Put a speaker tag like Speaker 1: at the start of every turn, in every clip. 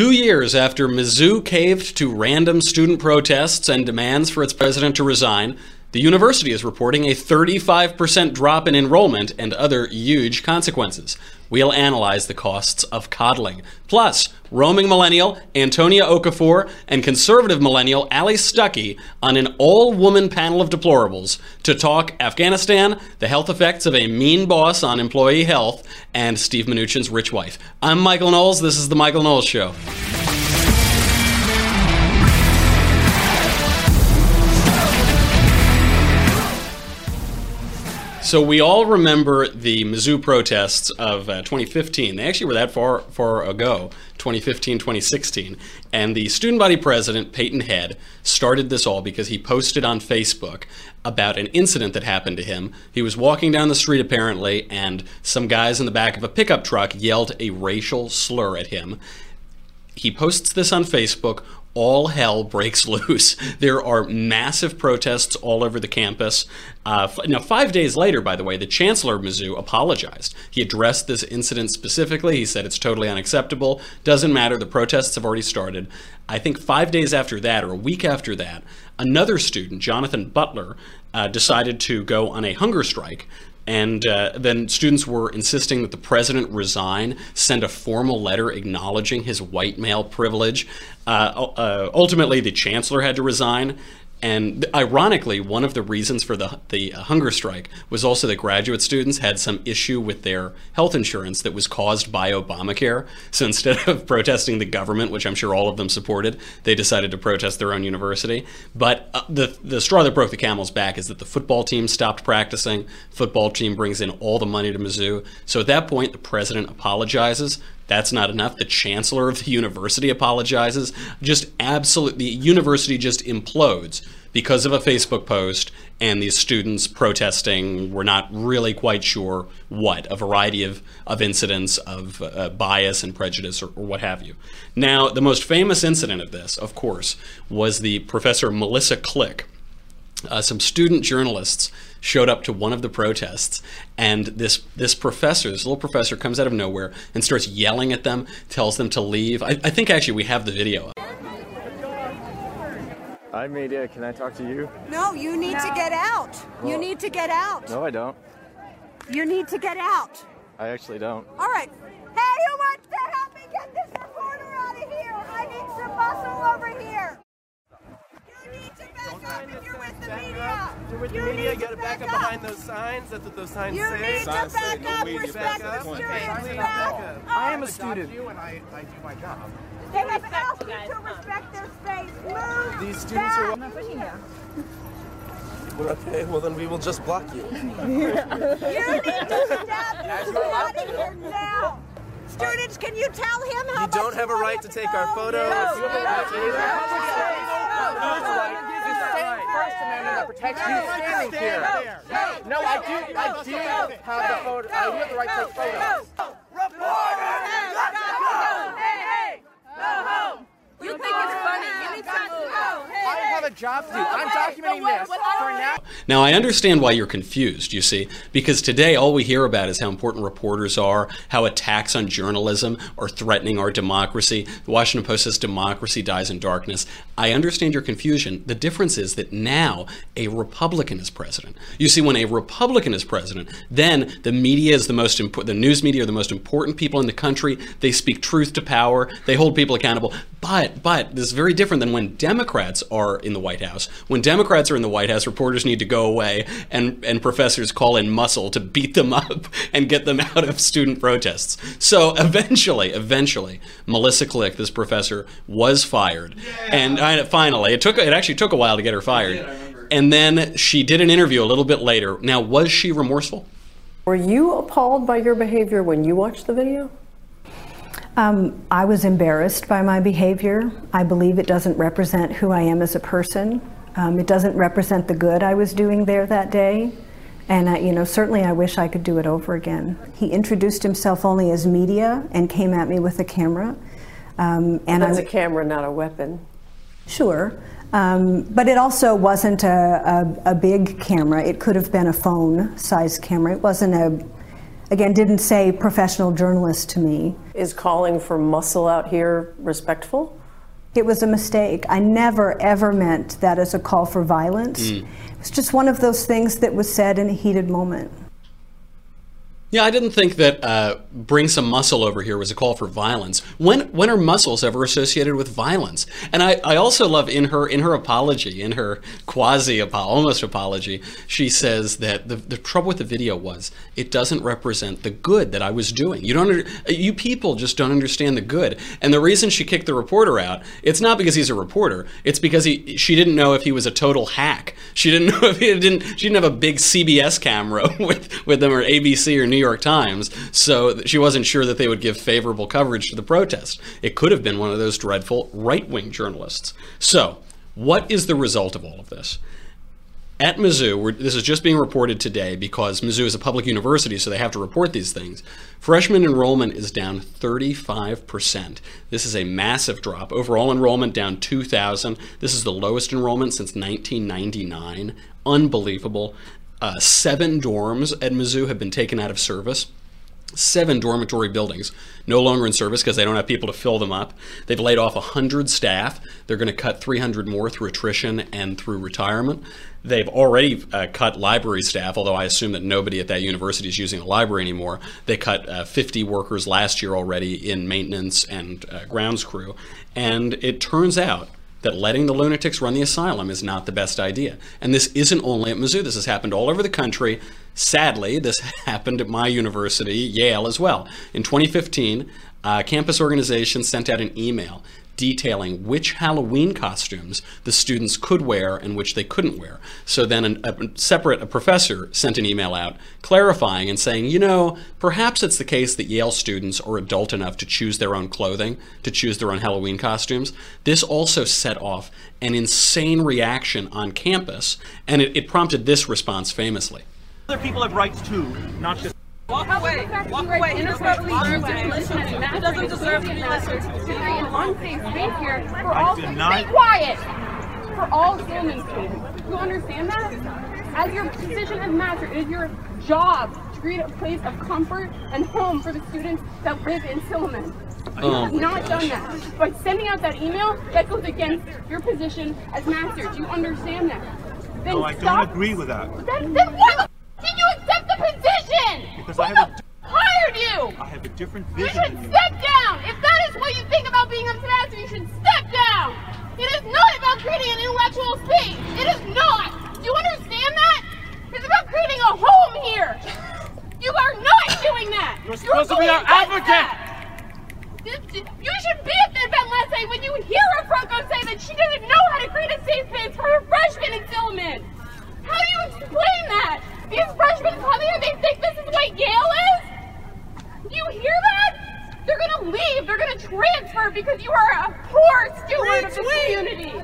Speaker 1: Two years after Mizzou caved to random student protests and demands for its president to resign, the university is reporting a 35% drop in enrollment and other huge consequences. We'll analyze the costs of coddling. Plus, roaming millennial Antonia Okafor and conservative millennial Allie Stuckey on an all woman panel of deplorables to talk Afghanistan, the health effects of a mean boss on employee health, and Steve Mnuchin's rich wife. I'm Michael Knowles. This is The Michael Knowles Show. So we all remember the Mizzou protests of uh, 2015. They actually were that far far ago, 2015, 2016. And the student body president, Peyton Head, started this all because he posted on Facebook about an incident that happened to him. He was walking down the street apparently, and some guys in the back of a pickup truck yelled a racial slur at him. He posts this on Facebook all hell breaks loose. There are massive protests all over the campus. Uh, now, five days later, by the way, the chancellor of Mizzou apologized. He addressed this incident specifically. He said it's totally unacceptable. Doesn't matter. The protests have already started. I think five days after that, or a week after that, another student, Jonathan Butler, uh, decided to go on a hunger strike and uh, then students were insisting that the president resign, send a formal letter acknowledging his white male privilege. Uh, uh, ultimately, the chancellor had to resign. And ironically, one of the reasons for the the hunger strike was also that graduate students had some issue with their health insurance that was caused by Obamacare. So instead of protesting the government, which I'm sure all of them supported, they decided to protest their own university. But uh, the the straw that broke the camel's back is that the football team stopped practicing. Football team brings in all the money to Mizzou. So at that point, the president apologizes. That's not enough. The chancellor of the university apologizes. Just absolutely, the university just implodes because of a Facebook post and these students protesting. We're not really quite sure what, a variety of, of incidents of uh, bias and prejudice or, or what have you. Now, the most famous incident of this, of course, was the professor Melissa Click. Uh, some student journalists showed up to one of the protests, and this this professor, this little professor, comes out of nowhere and starts yelling at them, tells them to leave. I, I think actually we have the video.
Speaker 2: Hi, media. Can I talk to you?
Speaker 3: No, you need no. to get out. Well, you need to get out.
Speaker 2: No, I don't.
Speaker 3: You need to get out.
Speaker 2: I actually don't.
Speaker 3: All right. Hey, who wants to help me get this reporter out of here? I need some muscle over here. You need to back up if you're with the media.
Speaker 4: You're with the media. You got to back up behind those signs. That's what those signs
Speaker 3: you
Speaker 4: say.
Speaker 3: You need to back up. Respect the students. I
Speaker 4: am a student. You and I, I do my job.
Speaker 3: They have asked you to respect their space. Move
Speaker 4: These students back. are.
Speaker 3: I'm not pushing you.
Speaker 4: Well, okay, well then we will just block you.
Speaker 3: you need to stop out of here now. Students, can you tell him how
Speaker 4: You don't have a right to take our photos.
Speaker 3: No,
Speaker 4: you have a right to use
Speaker 5: First Amendment that protects you standing here. No, I do. I do have the photo. I do have the right to take photos. Have a job to do. I'm documenting this for now.
Speaker 1: Now, I understand why you're confused, you see, because today all we hear about is how important reporters are, how attacks on journalism are threatening our democracy. The Washington Post says democracy dies in darkness. I understand your confusion. The difference is that now a Republican is president. You see, when a Republican is president, then the media is the most important, the news media are the most important people in the country. They speak truth to power, they hold people accountable. But, but, this is very different than when Democrats are in the White House. When Democrats are in the White House, reporters need to go away and, and professors call in muscle to beat them up and get them out of student protests. So eventually, eventually, Melissa Click, this professor, was fired. Yeah. And I, finally, it took it actually took a while to get her fired. and then she did an interview a little bit later. Now, was she remorseful?
Speaker 6: Were you appalled by your behavior when you watched the video?
Speaker 7: Um, I was embarrassed by my behavior. I believe it doesn't represent who I am as a person. Um, it doesn't represent the good I was doing there that day. And I, you know, certainly I wish I could do it over again. He introduced himself only as media and came at me with a camera.
Speaker 6: Um, and that's a camera, not a weapon.
Speaker 7: Sure. Um, but it also wasn't a, a, a, big camera. It could have been a phone size camera. It wasn't a again, didn't say professional journalist to me.
Speaker 6: Is calling for muscle out here respectful?
Speaker 7: It was a mistake. I never, ever meant that as a call for violence. Mm. It was just one of those things that was said in a heated moment.
Speaker 1: Yeah, I didn't think that uh, bring some muscle over here was a call for violence. When when are muscles ever associated with violence? And I, I also love in her in her apology, in her quasi almost apology, she says that the, the trouble with the video was it doesn't represent the good that I was doing. You don't you people just don't understand the good. And the reason she kicked the reporter out, it's not because he's a reporter. It's because he she didn't know if he was a total hack. She didn't know if he didn't she didn't have a big CBS camera with with them or ABC or New York Times, so she wasn't sure that they would give favorable coverage to the protest. It could have been one of those dreadful right wing journalists. So, what is the result of all of this? At Mizzou, this is just being reported today because Mizzou is a public university, so they have to report these things. Freshman enrollment is down 35%. This is a massive drop. Overall enrollment down 2,000. This is the lowest enrollment since 1999. Unbelievable. Uh, seven dorms at Mizzou have been taken out of service seven dormitory buildings no longer in service because they don't have people to fill them up. They've laid off 100 staff. They're going to cut 300 more through attrition and through retirement. They've already uh, cut library staff, although I assume that nobody at that university is using a library anymore. They cut uh, 50 workers last year already in maintenance and uh, grounds crew. And it turns out that letting the lunatics run the asylum is not the best idea. And this isn't only at Mizzou, this has happened all over the country. Sadly, this happened at my university, Yale, as well. In 2015, a campus organization sent out an email detailing which Halloween costumes the students could wear and which they couldn't wear. So then an, a separate a professor sent an email out clarifying and saying, you know, perhaps it's the case that Yale students are adult enough to choose their own clothing, to choose their own Halloween costumes. This also set off an insane reaction on campus, and it, it prompted this response famously.
Speaker 8: Other people have rights too, not just.
Speaker 9: Walk away. Walk away. Inappropriately deserves to be listened to. Matt doesn't deserve to be listened to. To an unsafe space here for all.
Speaker 8: deny-
Speaker 9: Stay quiet. For all Silliman students. Do you understand that? As your position as master, it is your job to create a place of comfort and home for the students that live in Silliman. Oh you
Speaker 1: Oh
Speaker 9: have
Speaker 1: my
Speaker 9: not done that. By sending out that email, that goes against your position as master. Do you understand that? Then
Speaker 8: No, I don't agree with that.
Speaker 9: Then, then why the f- did you accept the position?
Speaker 8: Because
Speaker 9: Who
Speaker 8: I have
Speaker 9: the
Speaker 8: a-
Speaker 9: hired you?
Speaker 8: I have a different vision.
Speaker 9: You should
Speaker 8: than you.
Speaker 9: step down. If that is what you think about being a master, you should step down. It is not about creating an intellectual space. It is not. Do you understand that? It's about creating a home here. You are not doing that.
Speaker 8: You're supposed to be our advocate.
Speaker 9: You should be at the event last night when you hear a Franco say that she doesn't know how to create a safe space for her freshmen in Silliman. How do you explain that? These freshmen come here, they think this is what Yale is? You hear that? They're gonna leave, they're gonna transfer because you are a poor steward of the community.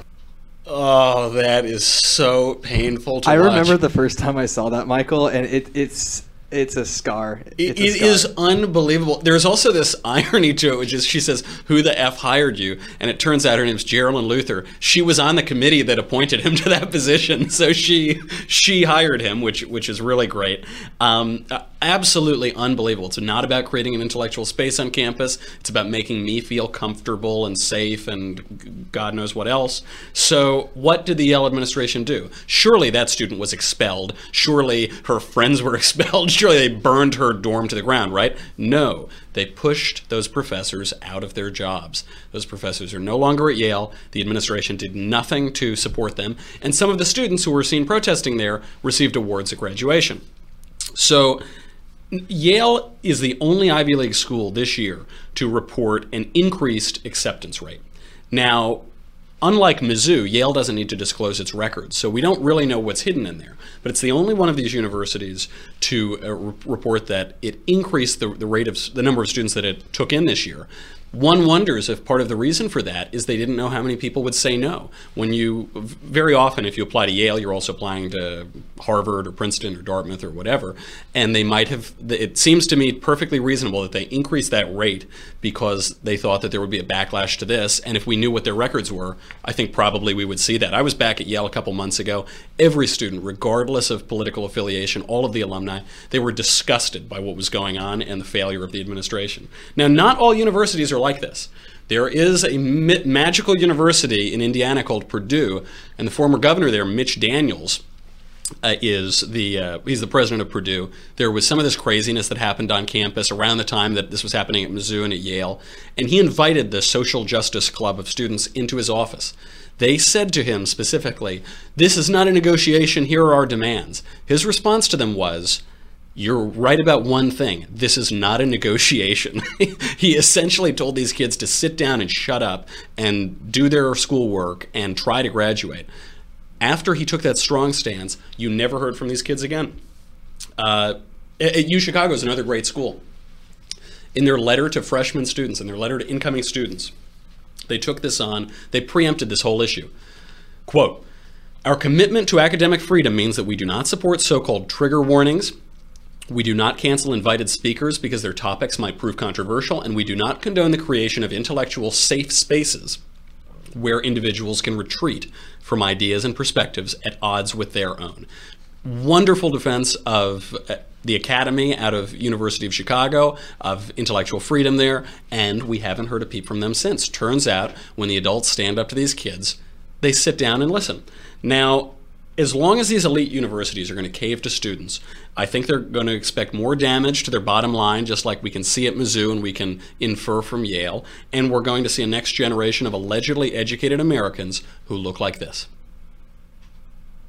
Speaker 1: Oh, that is so painful to
Speaker 2: I
Speaker 1: watch.
Speaker 2: remember the first time I saw that, Michael, and it, it's it's a scar.
Speaker 1: It,
Speaker 2: It's a scar.
Speaker 1: is unbelievable. There's also this irony to it, which is she says, "Who the f hired you?" And it turns out her name's Geraldine Luther. She was on the committee that appointed him to that position, so she she hired him, which which is really great. Um, absolutely unbelievable. It's not about creating an intellectual space on campus. It's about making me feel comfortable and safe, and God knows what else. So, what did the Yale administration do? Surely that student was expelled. Surely her friends were expelled. Surely they burned her dorm to the ground, right? No, they pushed those professors out of their jobs. Those professors are no longer at Yale. The administration did nothing to support them. And some of the students who were seen protesting there received awards at graduation. So, Yale is the only Ivy League school this year to report an increased acceptance rate. Now, unlike Mizzou, Yale doesn't need to disclose its records, so we don't really know what's hidden in there. But it's the only one of these universities to uh, re- report that it increased the, the rate of the number of students that it took in this year One wonders if part of the reason for that is they didn't know how many people would say no. When you, very often, if you apply to Yale, you're also applying to Harvard or Princeton or Dartmouth or whatever. And they might have, it seems to me perfectly reasonable that they increased that rate because they thought that there would be a backlash to this. And if we knew what their records were, I think probably we would see that. I was back at Yale a couple months ago. Every student, regardless of political affiliation, all of the alumni, they were disgusted by what was going on and the failure of the administration. Now, not all universities are like this. There is a magical university in Indiana called Purdue, and the former governor there, Mitch Daniels, uh, is the uh, he's the president of Purdue. There was some of this craziness that happened on campus around the time that this was happening at Mizzou and at Yale, and he invited the Social Justice Club of students into his office. They said to him specifically, "This is not a negotiation. Here are our demands." His response to them was, you're right about one thing. This is not a negotiation. he essentially told these kids to sit down and shut up and do their schoolwork and try to graduate. After he took that strong stance, you never heard from these kids again. Uh, at U Chicago is another great school. In their letter to freshman students, in their letter to incoming students, they took this on, they preempted this whole issue. Quote, our commitment to academic freedom means that we do not support so called trigger warnings we do not cancel invited speakers because their topics might prove controversial, and we do not condone the creation of intellectual safe spaces where individuals can retreat from ideas and perspectives at odds with their own. Wonderful defense of uh, the academy out of University of Chicago of intellectual freedom there, and we haven't heard a peep from them since. Turns out when the adults stand up to these kids, they sit down and listen. Now, as long as these elite universities are going to cave to students, I think they're going to expect more damage to their bottom line, just like we can see at Mizzou and we can infer from Yale. And we're going to see a next generation of allegedly educated Americans who look like this.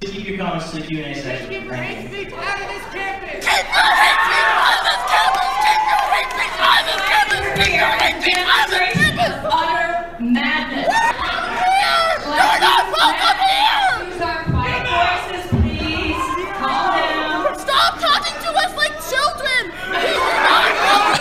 Speaker 10: Keep your comments to the Q&A section.
Speaker 3: Keep your hate speech out of this campus!
Speaker 11: Keep your hate speech out of this campus! Keep your hate speech out of this campus! Keep your hate speech out of this campus!
Speaker 9: Utter madness.
Speaker 11: You're not welcome here!
Speaker 9: These are quiet voices, please. Calm down.
Speaker 11: Stop talking to us like children! Keep your mouth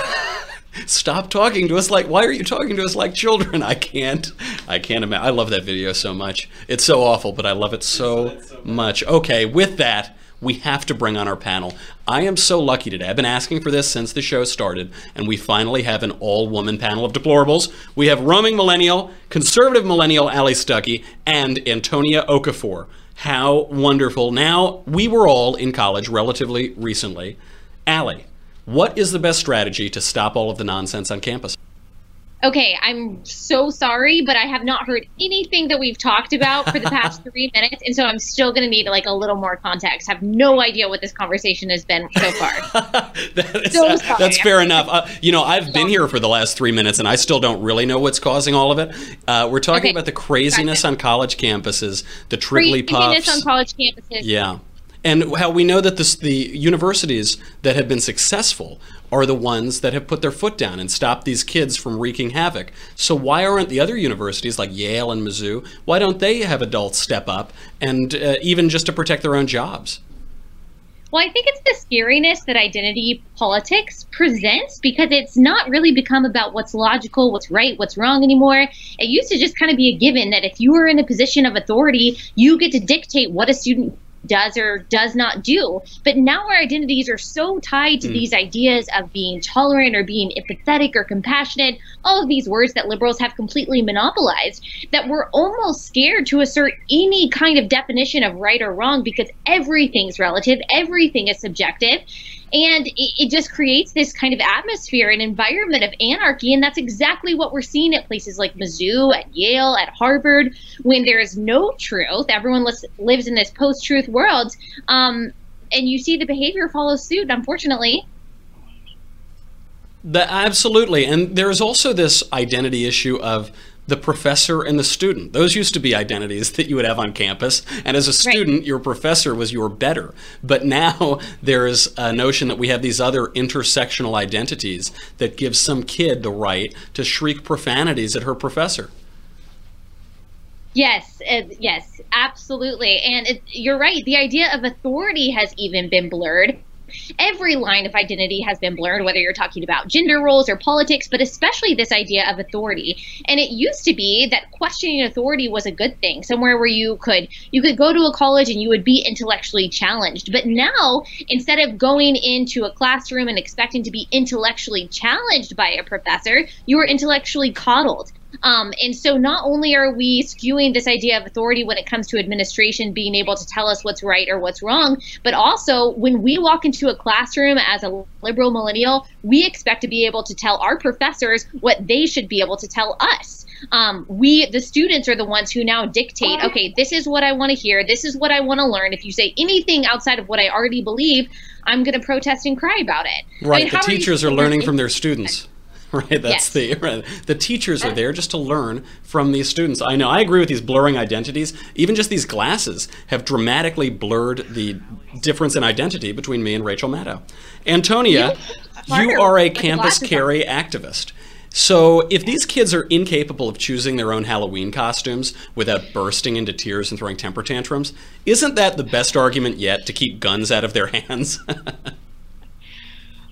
Speaker 1: Stop talking to us like. Why are you talking to us like children? I can't. I can't imagine. I love that video so much. It's so awful, but I love it so much. Okay, with that, we have to bring on our panel. I am so lucky today. I've been asking for this since the show started, and we finally have an all woman panel of deplorables. We have roaming millennial, conservative millennial Allie Stuckey, and Antonia Okafor. How wonderful. Now, we were all in college relatively recently. Ali, what is the best strategy to stop all of the nonsense on campus?
Speaker 12: Okay, I'm so sorry, but I have not heard anything that we've talked about for the past three minutes, and so I'm still going to need like a little more context. I have no idea what this conversation has been so far.
Speaker 1: that is,
Speaker 12: So
Speaker 1: uh, that's fair enough. Uh, you know, I've been here for the last three minutes, and I still don't really know what's causing all of it. Uh, we're talking
Speaker 12: Okay,
Speaker 1: about the craziness on college campuses, the Triggly
Speaker 12: Craziness
Speaker 1: puffs.
Speaker 12: on college campuses.
Speaker 1: Yeah. And how we know that this, the universities that have been successful are the ones that have put their foot down and stopped these kids from wreaking havoc. So why aren't the other universities like Yale and Mizzou, why don't they have adults step up and uh, even just to protect their own jobs?
Speaker 12: Well, I think it's the scariness that identity politics presents because it's not really become about what's logical, what's right, what's wrong anymore. It used to just kind of be a given that if you were in a position of authority, you get to dictate what a student does or does not do. But now our identities are so tied to
Speaker 13: Mm.
Speaker 12: these ideas of being tolerant or being empathetic or compassionate, all of these words that liberals have completely monopolized, that we're almost scared to assert any kind of definition of right or wrong because everything's relative, everything is subjective. And it, it just creates this kind of atmosphere and environment of anarchy. And that's exactly what we're seeing at places like Mizzou, at Yale, at Harvard, when there is no truth. Everyone lives in this post truth world. Um, and you see the behavior follow suit, unfortunately.
Speaker 1: The, absolutely. And there's also this identity issue of the professor and the student. Those used to be identities that you would have on campus. And as a student, your professor was your better. But now there is a notion that we have these other intersectional identities that give some kid the right to shriek profanities at her professor.
Speaker 12: Yes, yes, absolutely. And it, you're right. The idea of authority has even been blurred. Every line of identity has been blurred, whether you're talking about gender roles or politics, but especially this idea of authority. And it used to be that questioning authority was a good thing, somewhere where you could you could go to a college and you would be intellectually challenged. But now, instead of going into a classroom and expecting to be intellectually challenged by a professor, you are intellectually coddled. Um, and so not only are we skewing this idea of authority when it comes to administration being able to tell us what's right or what's wrong, but also when we walk into a classroom as a liberal millennial, we expect to be able to tell our professors what they should be able to tell us. Um, we, the students, are the ones who now dictate, okay, this is what I want to hear, this is what I want to learn. If you say anything outside of what I already believe, I'm going to protest and cry about it.
Speaker 1: Right.
Speaker 12: I mean,
Speaker 1: the teachers are
Speaker 12: to
Speaker 1: learning from their students. Right, that's the right. the teachers are there just to learn from these students. I know I agree with these blurring identities. Even just these glasses have dramatically blurred the difference in identity between me and Rachel Maddow. Antonia, you are a campus carry activist. So, if these kids are incapable of choosing their own Halloween costumes without bursting into tears and throwing temper tantrums, isn't that the best argument yet to keep guns out of their hands?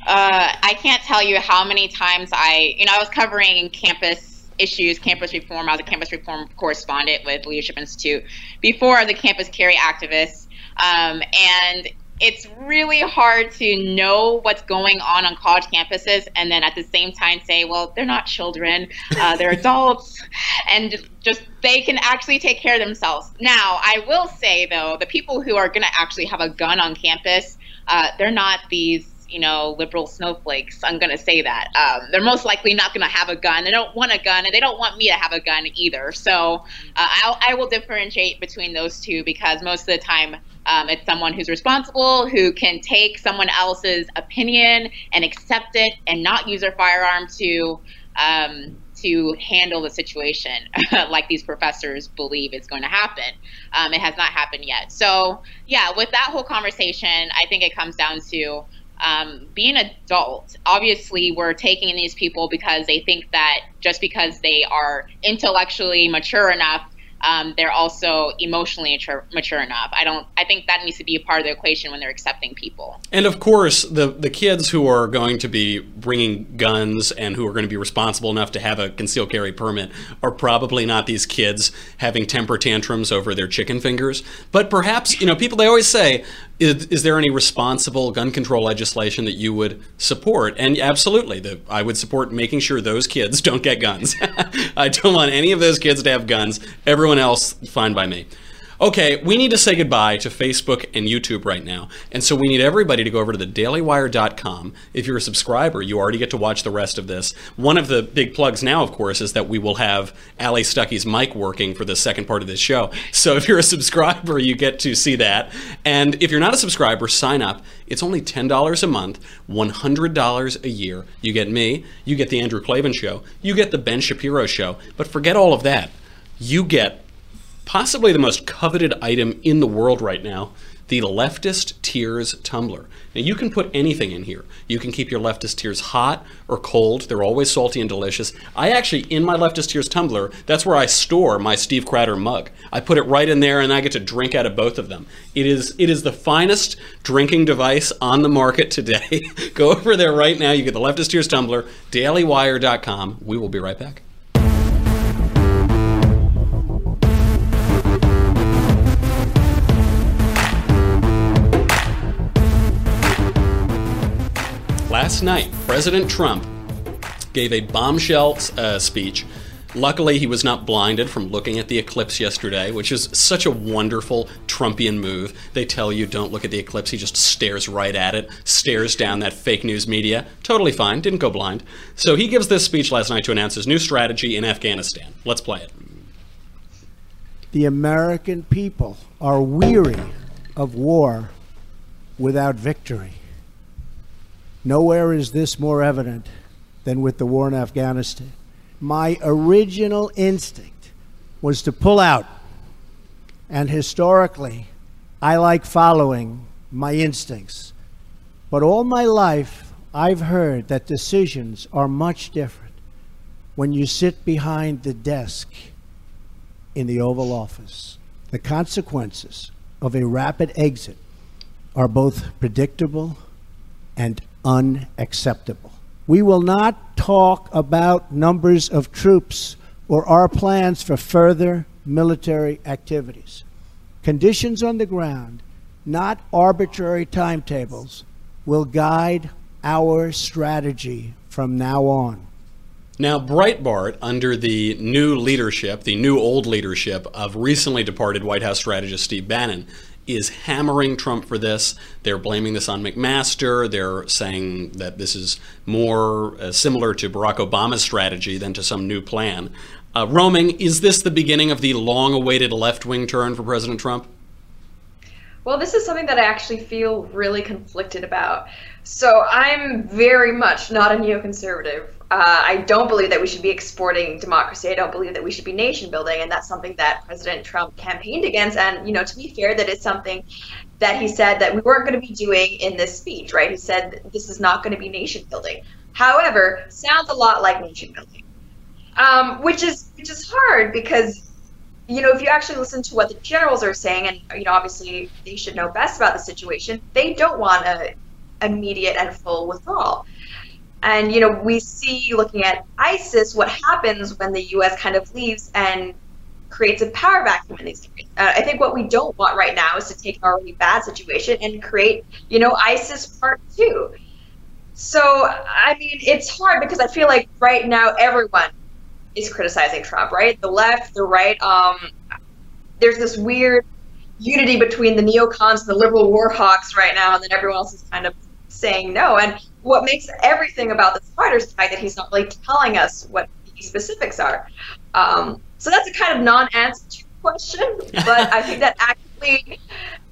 Speaker 13: Uh, I can't tell you how many times I, you know, I was covering campus issues, campus reform. I was a campus reform correspondent with Leadership Institute before I was a campus carry activist. Um, and it's really hard to know what's going on on college campuses and then at the same time say, well, they're not children, uh, they're adults, and just, just they can actually take care of themselves. Now, I will say, though, the people who are going to actually have a gun on campus, uh, they're not these you know, liberal snowflakes. I'm going to say that. Um, they're most likely not going to have a gun. They don't want a gun, and they don't want me to have a gun either. So uh, I'll, I will differentiate between those two because most of the time um, it's someone who's responsible, who can take someone else's opinion and accept it and not use their firearm to. Um, to handle the situation like these professors believe is going to happen. Um, it has not happened yet. So, yeah, with that whole conversation, I think it comes down to um, being an adult, obviously, we're taking in these people because they think that just because they are intellectually mature enough, um, they're also emotionally mature, enough. I don't. I think that needs to be a part of the equation when they're accepting people.
Speaker 1: And of course, the the kids who are going to be bringing guns and who are going to be responsible enough to have a concealed carry permit are probably not these kids having temper tantrums over their chicken fingers. But perhaps, you know, people they always say, is, is there any responsible gun control legislation that you would support? And absolutely, the, I would support making sure those kids don't get guns. I don't want any of those kids to have guns. Everyone else, fine by me. Okay, we need to say goodbye to Facebook and YouTube right now. And so we need everybody to go over to thedailywire.com. If you're a subscriber, you already get to watch the rest of this. One of the big plugs now, of course, is that we will have Allie Stuckey's mic working for the second part of this show. So if you're a subscriber, you get to see that. And if you're not a subscriber, sign up. It's only $10 a month, $100 a year. You get me, you get the Andrew Klavan show, you get the Ben Shapiro show. But forget all of that. You get possibly the most coveted item in the world right now the leftist tears tumbler. Now you can put anything in here. You can keep your leftist tears hot or cold. They're always salty and delicious. I actually in my leftist tears tumbler that's where i store my steve crowder mug. I put it right in there and i get to drink out of both of them. It is it is the finest drinking device on the market today. Go over there right now. You get the leftist tears tumbler dailywire.com we will be right back Last night, President Trump gave a bombshell uh, speech. Luckily, he was not blinded from looking at the eclipse yesterday, which is such a wonderful Trumpian move. They tell you don't look at the eclipse, he just stares right at it, stares down that fake news media. Totally fine, didn't go blind. So he gives this speech last night to announce his new strategy in Afghanistan. Let's play it.
Speaker 14: The American people are weary of war without victory. Nowhere is this more evident than with the war in Afghanistan. My original instinct was to pull out. And historically, I like following my instincts. But all my life, I've heard that decisions are much different when you sit behind the desk in the Oval Office. The consequences of a rapid exit are both predictable and unacceptable. We will not talk about numbers of troops or our plans for further military activities. Conditions on the ground, not arbitrary timetables, will guide our strategy from now on.
Speaker 1: Now, Breitbart, under the new leadership, the new old leadership of recently departed White House strategist Steve Bannon, is hammering Trump for this. They're blaming this on McMaster. They're saying that this is more uh, similar to Barack Obama's strategy than to some new plan. Uh, Roaming, is this the beginning of the long awaited left wing turn for President Trump?
Speaker 15: Well, this is something that I actually feel really conflicted about. So I'm very much not a neoconservative. Uh, I don't believe that we should be exporting democracy. I don't believe that we should be nation building, and that's something that President Trump campaigned against. And you know, to be fair, that is something that he said that we weren't going to be doing in this speech, right? He said this is not going to be nation building. However, sounds a lot like nation building, um, which is which is hard because you know if you actually listen to what the generals are saying, and you know obviously they should know best about the situation. They don't want a immediate and full withdrawal. And you know, we see looking at ISIS what happens when the U.S. kind of leaves and creates a power vacuum in these countries. Uh, I think what we don't want right now is to take an already bad situation and create, you know, ISIS part two. So I mean, it's hard because I feel like right now everyone is criticizing Trump, right? The left, the right. Um, there's this weird unity between the neocons and the liberal war hawks right now, and then everyone else is kind of saying no. And what makes everything about this fighter is the fact that he's not really telling us what the specifics are. Um, so that's a kind of non-answer to your question, but I think that actually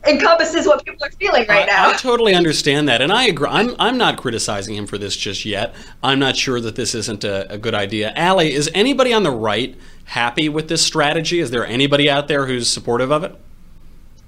Speaker 15: encompasses what people are feeling right now.
Speaker 1: I, I totally understand that, and I agree. I'm I'm not criticizing him for this just yet. I'm not sure that this isn't a, a good idea. Allie, is anybody on the right happy with this strategy? Is there anybody out there who's supportive of it?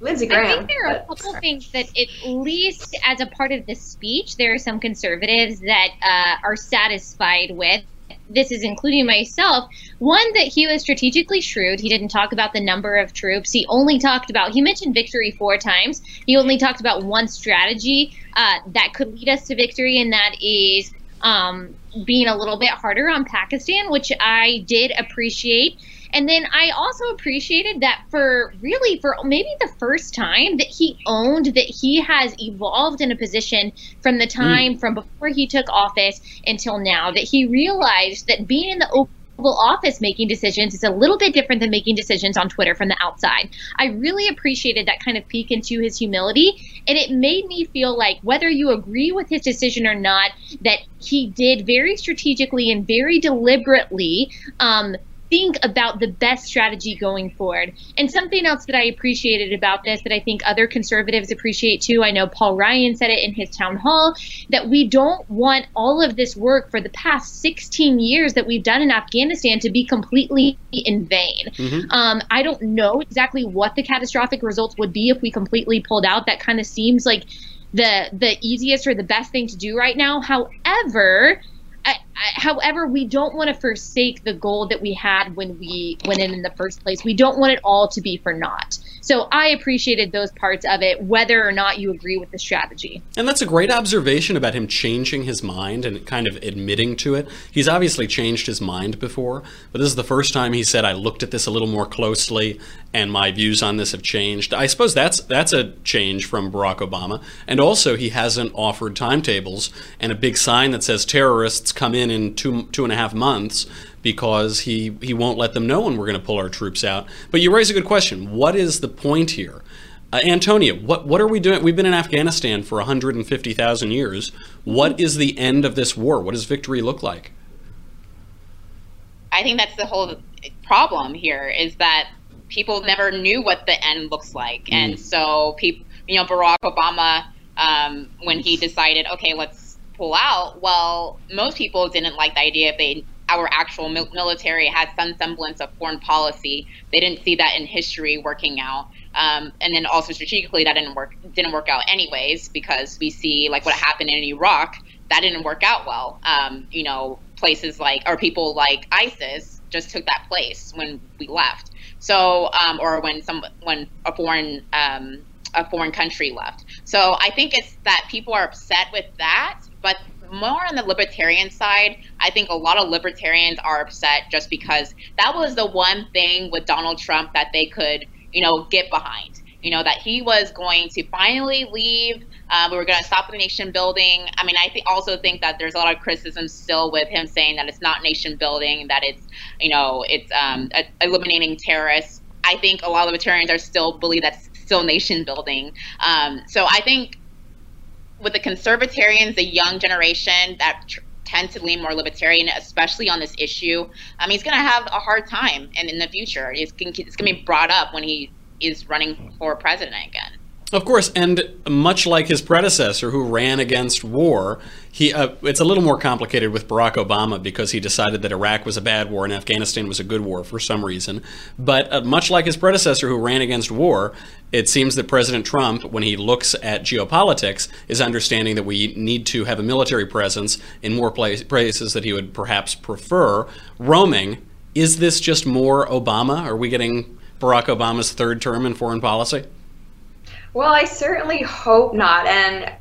Speaker 15: Lindsey Graham.
Speaker 12: I think there are a couple things that, at least as a part of the speech, there are some conservatives that uh, are satisfied with. This is including myself. One that he was strategically shrewd. He didn't talk about the number of troops. He only talked about. He mentioned victory four times. He only talked about one strategy uh, that could lead us to victory, and that is um, being a little bit harder on Pakistan, which I did appreciate. And then I also appreciated that for really for maybe the first time that he owned that he has evolved in a position from the time mm. from before he took office until now that he realized that being in the Oval Office making decisions is a little bit different than making decisions on Twitter from the outside. I really appreciated that kind of peek into his humility, and it made me feel like whether you agree with his decision or not, that he did very strategically and very deliberately um, think about the best strategy going forward. And something else that I appreciated about this that I think other conservatives appreciate too, I know Paul Ryan said it in his town hall, that we don't want all of this work for the past 16 years that we've done in Afghanistan to be completely in vain. Mm-hmm. Um, I don't know exactly what the catastrophic results would be if we completely pulled out. That kind of seems like the the easiest or the best thing to do right now. However, I, however, we don't want to forsake the goal that we had when we went in in the first place. We don't want it all to be for naught. So I appreciated those parts of it, whether or not you agree with the strategy.
Speaker 1: And that's a great observation about him changing his mind and kind of admitting to it. He's obviously changed his mind before, but this is the first time he said, "I looked at this a little more closely, and my views on this have changed." I suppose that's that's a change from Barack Obama, and also he hasn't offered timetables and a big sign that says terrorists come in in two two and a half months because he, he won't let them know when we're going to pull our troops out. But you raise a good question. What is the point here? Uh, Antonia, what, what are we doing? We've been in Afghanistan for 150,000 years. What is the end of this war? What does victory look like?
Speaker 13: I think that's the whole problem here is that people never knew what the end looks like. Mm. And so people, you know, Barack Obama, um, when he decided, okay, let's pull out, well, most people didn't like the idea if they our actual military had some semblance of foreign policy. They didn't see that in history working out. Um, and then also strategically, that didn't work didn't work out anyways because we see like what happened in Iraq that didn't work out well. Um, you know, places like or people like ISIS just took that place when we left. So um, or when some when a foreign um, a foreign country left. So I think it's that people are upset with that, but more on the libertarian side, I think a lot of libertarians are upset just because that was the one thing with Donald Trump that they could, you know, get behind. You know, that he was going to finally leave. Uh, we were going to stop the nation building. I mean, I th- also think that there's a lot of criticism still with him saying that it's not nation building, that it's, you know, it's um, a- eliminating terrorists. I think a lot of libertarians are still believe that's still nation building. Um, so I think with the conservatarians, the young generation that tr- tend to lean more libertarian, especially on this issue, um, he's going to have a hard time, and in the future, it's going to be brought up when he is running for president again.
Speaker 1: Of course, and much like his predecessor who ran against war, he uh, it's a little more complicated with Barack Obama because he decided that Iraq was a bad war and Afghanistan was a good war for some reason. But uh, much like his predecessor who ran against war, it seems that President Trump, when he looks at geopolitics, is understanding that we need to have a military presence in more place, places that he would perhaps prefer. Roaming, is this just more Obama? Are we getting Barack Obama's third term in foreign policy?
Speaker 15: Well, I certainly hope not. And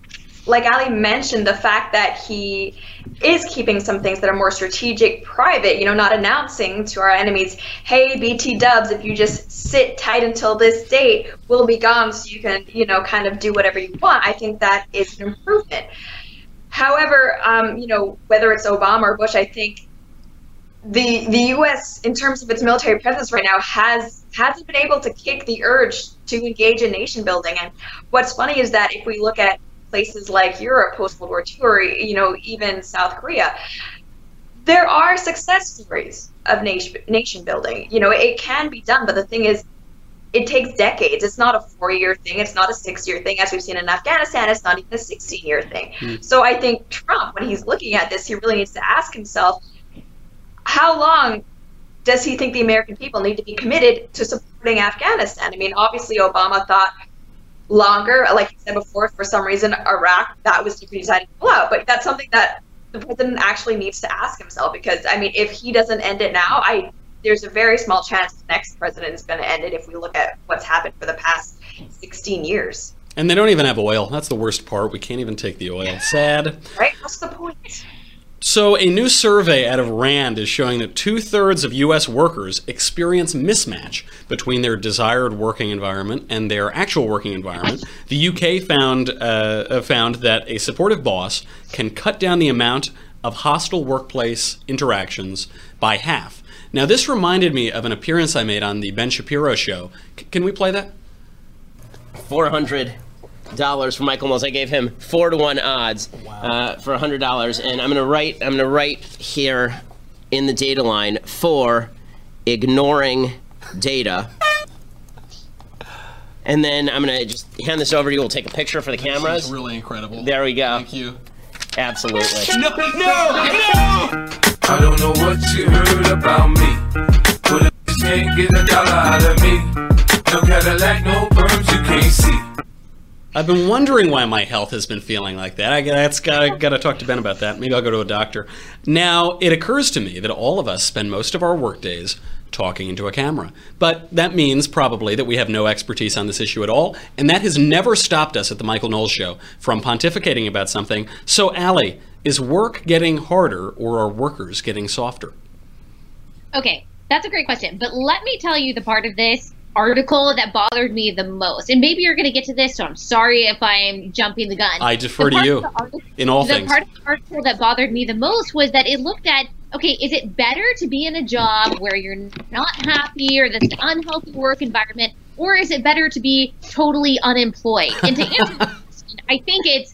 Speaker 15: like Allie mentioned, the fact that he is keeping some things that are more strategic private, you know, not announcing to our enemies, hey, BT dubs, if you just sit tight until this date, we'll be gone so you can, you know, kind of do whatever you want. I think that is an improvement. However, um, you know, whether it's Obama or Bush, I think the the U.S. in terms of its military presence right now has hasn't been able to kick the urge to engage in nation building. And what's funny is that if we look at places like Europe post World War II, or you know even South Korea, there are success stories of nation nation building. You know, it can be done, but the thing is. It takes decades. It's not a four-year thing. It's not a six-year thing, as we've seen in Afghanistan. It's not even a 16-year thing.
Speaker 16: Mm.
Speaker 15: So I think Trump, when he's looking at this, he really needs to ask himself, how long does he think the American people need to be committed to supporting Afghanistan? I mean, obviously, Obama thought longer, like you said before, for some reason, Iraq, that was he decided to pull out. But that's something that the president actually needs to ask himself because, I mean, if he doesn't end it now, I there's a very small chance the next president is going to end it if we look at what's happened for the past 16 years.
Speaker 1: And they don't even have oil. That's the worst part. We can't even take the oil. Sad.
Speaker 15: Right? What's the point?
Speaker 1: So, a new survey out of RAND is showing that two thirds of U.S. workers experience mismatch between their desired working environment and their actual working environment. The UK found uh, found that a supportive boss can cut down the amount of hostile workplace interactions by half. Now, this reminded me of an appearance I made on the Ben Shapiro show. C- can we play that?
Speaker 16: Four hundred dollars for Michael Mills. I gave him four to one odds uh, for hundred dollars, and I'm gonna write. I'm gonna write here in the data line for ignoring data. And then I'm gonna just hand this over to you. We'll take a picture for the cameras.
Speaker 1: really incredible.
Speaker 16: There we go.
Speaker 1: Thank you.
Speaker 16: Absolutely.
Speaker 1: No, no, no!
Speaker 17: I don't know what you heard about me, but you can't get a dollar out of me. No Cadillac, no perms, you can't see.
Speaker 1: I've been wondering why my health has been feeling like that. I that's got got to talk to Ben about that. Maybe I'll go to a doctor. Now it occurs to me that all of us spend most of our workdays talking into a camera, but that means probably that we have no expertise on this issue at all, and that has never stopped us at the Michael Knowles Show from pontificating about something. So, Allie, is work getting harder, or are workers getting softer?
Speaker 12: Okay, that's a great question. But let me tell you the part of this article that bothered me the most. And maybe you're going to get to this, so I'm sorry if I'm jumping the gun.
Speaker 1: I defer
Speaker 12: The
Speaker 1: to you
Speaker 12: article-
Speaker 1: in all
Speaker 12: the
Speaker 1: things.
Speaker 12: part of the article that bothered me the most was that it looked at okay, is it better to be in a job where you're not happy or that's an unhealthy work environment, or is it better to be totally unemployed? And to answer the question, I think it's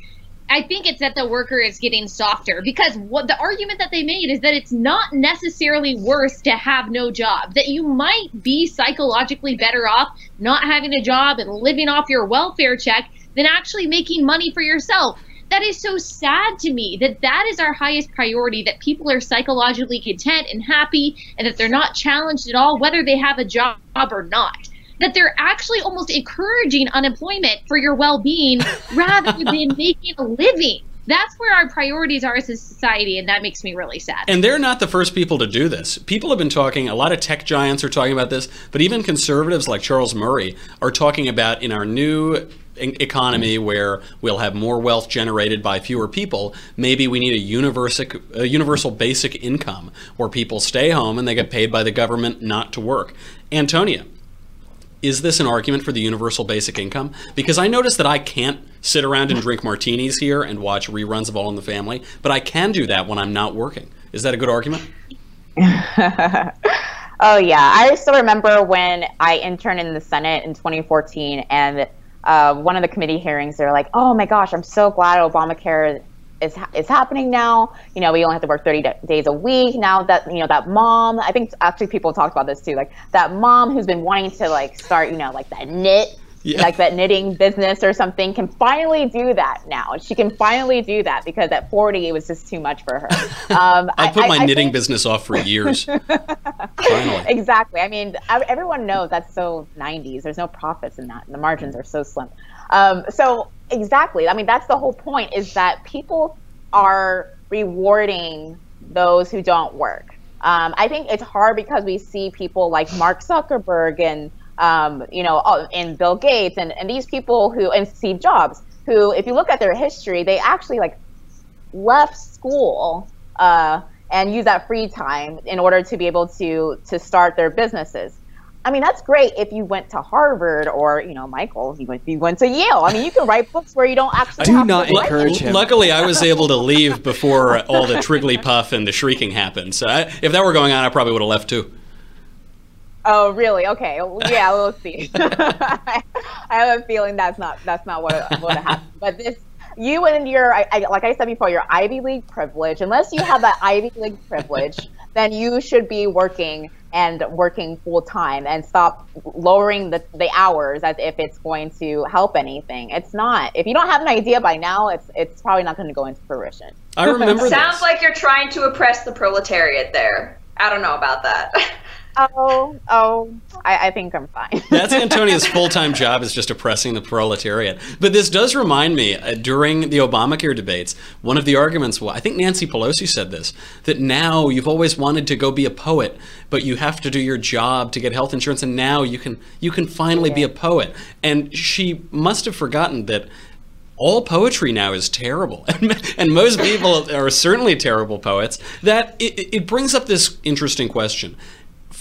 Speaker 12: I think it's that the worker is getting softer because what the argument that they made is that it's not necessarily worse to have no job. That you might be psychologically better off not having a job and living off your welfare check than actually making money for yourself. That is so sad to me that that is our highest priority that people are psychologically content and happy and that they're not challenged at all whether they have a job or not that they're actually almost encouraging unemployment for your well-being rather than making a living. That's where our priorities are as a society, and that makes me really sad.
Speaker 1: And they're not the first people to do this. People have been talking, a lot of tech giants are talking about this, but even conservatives like Charles Murray are talking about in our new economy where we'll have more wealth generated by fewer people, maybe we need a universal, a universal basic income where people stay home and they get paid by the government not to work. Antonia, is this an argument for the universal basic income? Because I notice that I can't sit around and drink martinis here and watch reruns of All in the Family, but I can do that when I'm not working. Is that a good argument?
Speaker 13: oh yeah, I still remember when I interned in the Senate in 2014, and uh, one of the committee hearings, they're like, "Oh my gosh, I'm so glad Obamacare is is happening now. You know, we only have to work 30 d- days a week now. That you know, that mom. I think actually people talked about this too. Like that mom who's been wanting to like start, you know, like that knit."
Speaker 1: Yeah.
Speaker 13: Like that knitting business or something can finally do that now. She can finally do that because at 40 it was just too much for her. Um,
Speaker 1: I put my
Speaker 13: I
Speaker 1: knitting
Speaker 13: think-
Speaker 1: business off for years. Finally.
Speaker 13: exactly. I mean, everyone knows that's so 90s. There's no profits in that. The margins are so slim. Um, so exactly. I mean, that's the whole point is that people are rewarding those who don't work. Um, I think it's hard because we see people like Mark Zuckerberg and um, you know, and Bill Gates and, and these people who and Steve Jobs, who, if you look at their history, they actually like left school uh, and use that free time in order to be able to to start their businesses. I mean, that's great if you went to Harvard or you know, Michael, you went you went to Yale. I mean, you can write books where you don't actually have to write them.
Speaker 1: Luckily, I was able to leave before all the Trigglypuff and the shrieking happened. So I, if that were going on, I probably would have left too.
Speaker 13: Oh, really? Okay. Yeah, we'll see. I have a feeling that's not that's not what what happened. But this, you and your, I, I, like I said before, your Ivy League privilege. Unless you have that Ivy League privilege, then you should be working and working full time and stop lowering the the hours as if it's going to help anything. It's not. If you don't have an idea by now, it's it's probably not going to go into fruition.
Speaker 1: I remember
Speaker 15: Sounds like you're trying to oppress the proletariat there. I don't know about that.
Speaker 13: Oh, oh, I, I think I'm fine.
Speaker 1: That's Antonia's full time job is just oppressing the proletariat. But this does remind me uh, during the Obamacare debates, one of the arguments, well, I think Nancy Pelosi said this, that now you've always wanted to go be a poet, but you have to do your job to get health insurance, and now you can you can finally be a poet. And she must have forgotten that all poetry now is terrible and, and most people are certainly terrible poets that it, it brings up this interesting question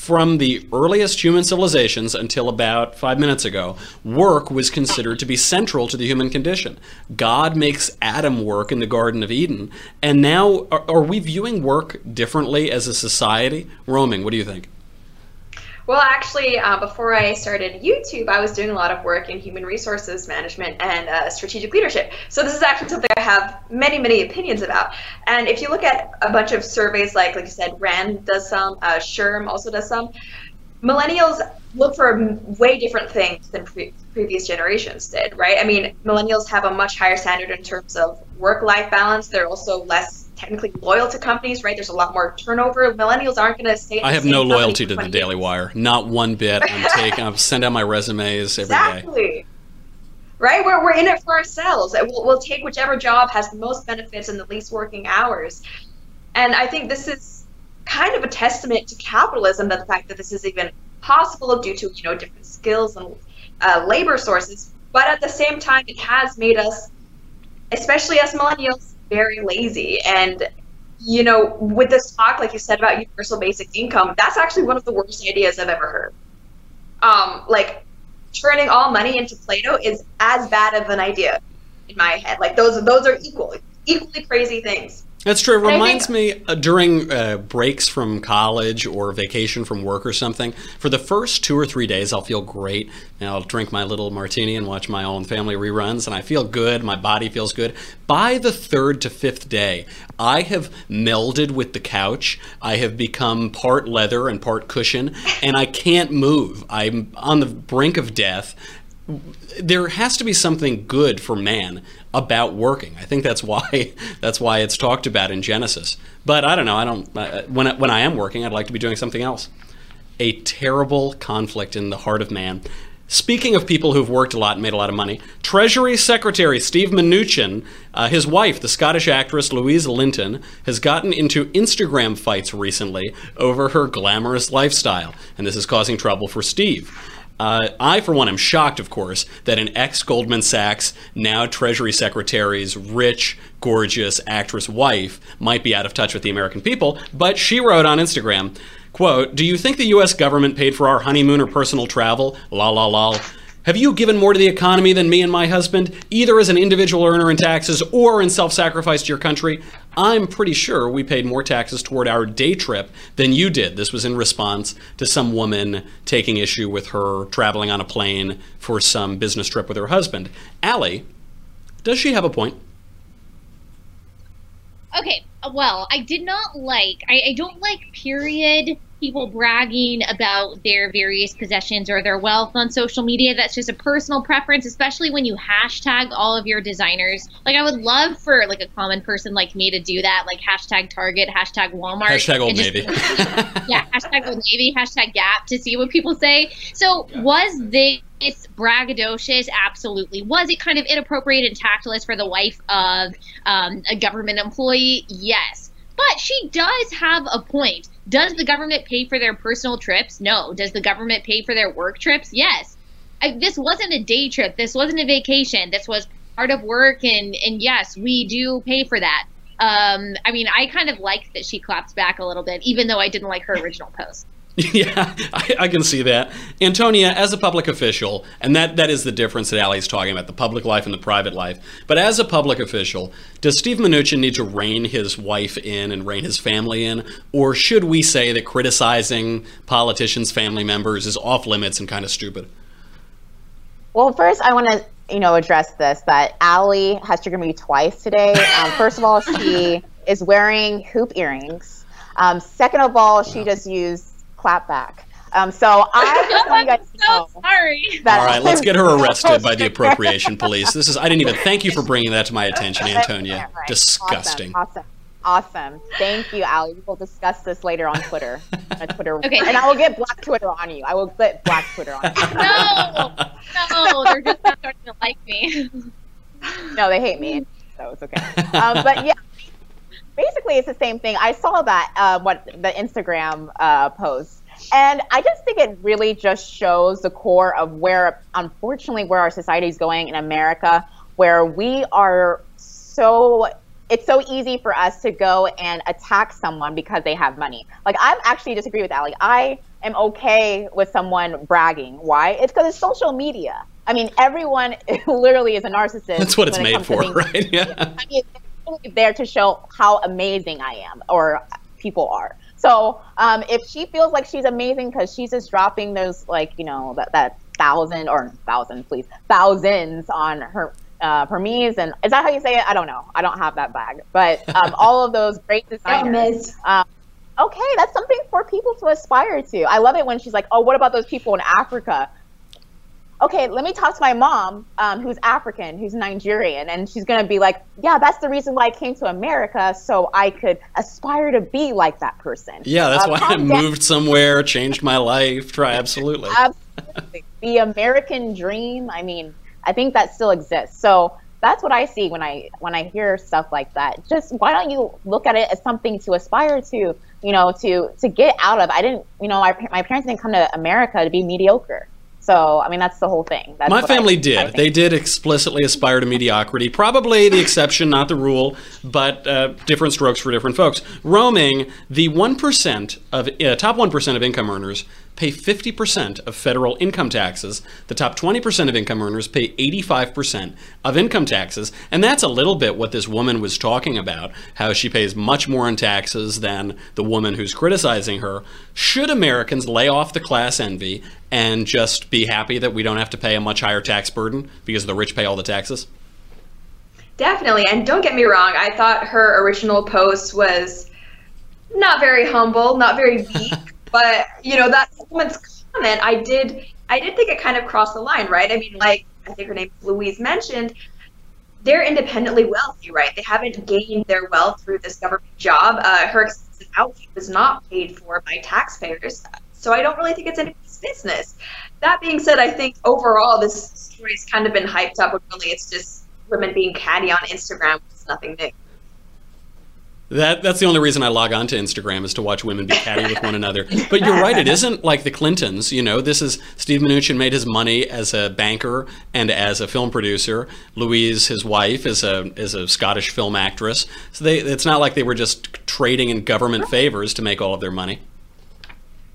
Speaker 1: from the earliest human civilizations until about five minutes ago, work was considered to be central to the human condition. God makes Adam work in the Garden of Eden, and now are, are we viewing work differently as a society? Roaming, what do you think?
Speaker 15: Well, actually, uh, before I started YouTube, I was doing a lot of work in human resources management and uh, strategic leadership. So this is actually something I have many, many opinions about. And if you look at a bunch of surveys, like like you said, Rand does some, uh, SHRM also does some. Millennials look for way different things than pre- previous generations did, right? I mean, millennials have a much higher standard in terms of work-life balance. They're also less technically loyal to companies, right? There's a lot more turnover. Millennials aren't going to stay.
Speaker 1: I have no loyalty to the Daily Wire, not one bit. I'm taking, I'm send out my resumes every day.
Speaker 15: Exactly. Right? We're, we're in it for ourselves. We'll, we'll take whichever job has the most benefits and the least working hours. And I think this is kind of a testament to capitalism that the fact that this is even possible due to, you know, different skills and uh, labor sources. But at the same time, it has made us, especially as millennials, very lazy. And, you know, with this talk, like you said about universal basic income, that's actually one of the worst ideas I've ever heard. Um, like, turning all money into Play-Doh is as bad of an idea in my head. Like those those are equal, equally crazy things.
Speaker 1: That's true. It reminds me uh, during uh, breaks from college or vacation from work or something, for the first two or three days, I'll feel great. And I'll drink my little martini and watch my own family reruns, and I feel good. My body feels good. By the third to fifth day, I have melded with the couch. I have become part leather and part cushion, and I can't move. I'm on the brink of death there has to be something good for man about working. I think that's why that's why it's talked about in Genesis. But I don't know. I don't. Uh, when I, when I am working, I'd like to be doing something else. A terrible conflict in the heart of man. Speaking of people who've worked a lot and made a lot of money, Treasury Secretary Steve Mnuchin, uh, his wife, the Scottish actress Louise Linton, has gotten into Instagram fights recently over her glamorous lifestyle, and this is causing trouble for Steve. Uh, I, for one, am shocked, of course, that an ex Goldman Sachs, now Treasury Secretary's rich, gorgeous actress wife might be out of touch with the American people. But she wrote on Instagram, quote, Do you think the U.S. government paid for our honeymoon or personal travel? La la la. Have you given more to the economy than me and my husband, either as an individual earner in taxes or in self sacrifice to your country? I'm pretty sure we paid more taxes toward our day trip than you did. This was in response to some woman taking issue with her traveling on a plane for some business trip with her husband. Allie, does she have a point?
Speaker 12: Okay, well, I did not like, I, I don't like, period, people bragging about their various possessions or their wealth on social media. That's just a personal preference, especially when you hashtag all of your designers. Like, I would love for like a common person like me to do that, like hashtag Target, hashtag Walmart,
Speaker 1: hashtag Old
Speaker 12: just,
Speaker 1: Navy.
Speaker 12: yeah, hashtag Old Navy, hashtag Gap to see what people say. So, was this braggadocious? Absolutely. Was it kind of inappropriate and tactless for the wife of um, a government employee? Yes. But she does have a point. Does the government pay for their personal trips? No. Does the government pay for their work trips? Yes. I, this wasn't a day trip. This wasn't a vacation. This was part of work, and and yes, we do pay for that. Um, I mean, I kind of liked that she clapped back a little bit, even though I didn't like her original post.
Speaker 1: yeah, I, I, can see that. Antonia, as a public official, and that, that is the difference that Allie's talking about the public life and the private life. But as a public official, does Steve Mnuchin need to rein his wife in and rein his family in? Or should we say that criticizing politicians' family members is off limits and kind of stupid?
Speaker 13: Well, first, I want to you know address this that Allie has triggered me twice today. Um, first of all, she is wearing hoop earrings. Um, second of all, she just used clapback. Um, so I just want you guys to know.
Speaker 12: So sorry.
Speaker 1: All right, let's get her arrested by the appropriation police. This is I didn't even thank you for bringing that to my attention, Antonia. Disgusting.
Speaker 13: Awesome. Awesome. awesome. Thank you, Allie. We will discuss this later on Twitter. On Twitter.
Speaker 12: Okay.
Speaker 13: And I will get Black Twitter on you. I will get Black Twitter on you.
Speaker 12: no, no, they're just not starting to like me.
Speaker 13: no, they hate me, so it's okay. Um, but yeah, basically it's the same thing. I saw that uh, what the Instagram uh, post, and I just think it really just shows the core of where, unfortunately, where our society is going in America, where we are so. It's so easy for us to go and attack someone because they have money. Like I actually disagree with Allie. I am okay with someone bragging. Why? It's because it's social media. I mean, everyone literally is a narcissist.
Speaker 1: That's what it's made for, right? Yeah.
Speaker 13: I mean, there to show how amazing I am or people are. So um, if she feels like she's amazing because she's just dropping those like you know that that thousand or thousand please thousands on her uh, Hermes and is that how you say it? I don't know. I don't have that bag, but um, all of those great designers. Um, okay, that's something for people to aspire to. I love it when she's like, oh, what about those people in Africa? Okay, let me talk to my mom, um, who's African, who's Nigerian, and she's gonna be like, yeah, that's the reason why I came to America, so I could aspire to be like that person.
Speaker 1: Yeah, that's uh, why I moved somewhere, changed my life. Try absolutely.
Speaker 13: absolutely. the American dream. I mean, I think that still exists. So that's what I see when I when I hear stuff like that. Just why don't you look at it as something to aspire to? You know, to to get out of. I didn't. You know, my my parents didn't come to America to be mediocre so, I mean, that's the whole thing. That's
Speaker 1: My family
Speaker 13: I,
Speaker 1: did.
Speaker 13: I
Speaker 1: they did explicitly aspire to mediocrity. Probably the exception, not the rule, but uh, different strokes for different folks. Roaming, the 1% of uh, top 1% of income earners pay 50% of federal income taxes. The top 20% of income earners pay 85% of income taxes. And that's a little bit what this woman was talking about how she pays much more in taxes than the woman who's criticizing her. Should Americans lay off the class envy and just be happy that we don't have to pay a much higher tax burden because the rich pay all the taxes?
Speaker 15: Definitely. And don't get me wrong, I thought her original post was not very humble, not very weak. but you know that woman's comment, I did, I did think it kind of crossed the line, right? I mean, like I think her name Louise mentioned, they're independently wealthy, right? They haven't gained their wealth through this government job. Uh, her expensive outfit was not paid for by taxpayers, so I don't really think it's anybody's business. That being said, I think overall this story's kind of been hyped up, but really it's just women being catty on Instagram, which is nothing new.
Speaker 1: That that's the only reason I log on to Instagram is to watch women be catty with one another. But you're right; it isn't like the Clintons. You know, this is Steve Mnuchin made his money as a banker and as a film producer. Louise, his wife, is a is a Scottish film actress. So they it's not like they were just trading in government favors to make all of their money.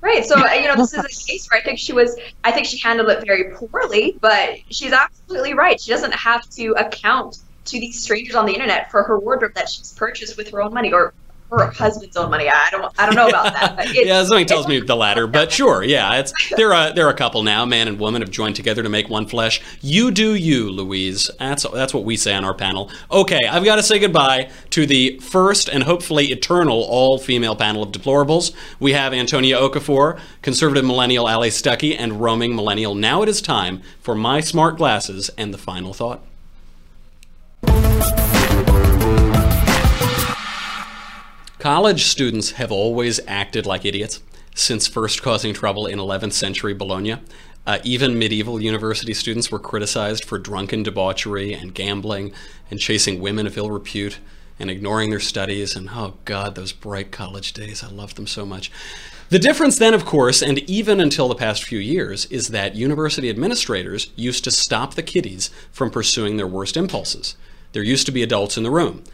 Speaker 15: Right. So uh, you know, this is a case where I think she was. I think she handled it very poorly, but she's absolutely right. She doesn't have to account to these strangers on the internet for her wardrobe that she's purchased with her own money or her husband's own money. I don't. I don't know about that. But it's,
Speaker 1: yeah, something tells me the latter. But sure, yeah, it's they're a, they're a couple now. Man and woman have joined together to make one flesh. You do you, Louise. That's that's what we say on our panel. Okay, I've got to say goodbye to the first and hopefully eternal all-female panel of deplorables. We have Antonia Okafor, conservative millennial Allie Stuckey, and roaming millennial. Now it is time for my smart glasses and the final thought. College students have always acted like idiots since first causing trouble in 11th century Bologna. Uh, even medieval university students were criticized for drunken debauchery and gambling and chasing women of ill repute and ignoring their studies. And oh God, those bright college days, I loved them so much. The difference then, of course, and even until the past few years, is that university administrators used to stop the kiddies from pursuing their worst impulses. There used to be adults in the room.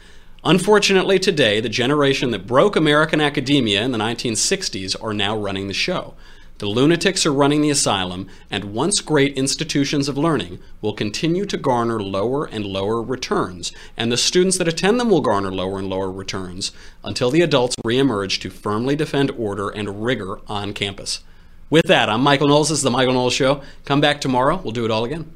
Speaker 1: Unfortunately, today, the generation that broke American academia in the 1960s are now running the show. The lunatics are running the asylum, and once great institutions of learning will continue to garner lower and lower returns, and the students that attend them will garner lower and lower returns until the adults reemerge to firmly defend order and rigor on campus. With that, I'm Michael Knowles. This is The Michael Knowles Show. Come back tomorrow. We'll do it all again.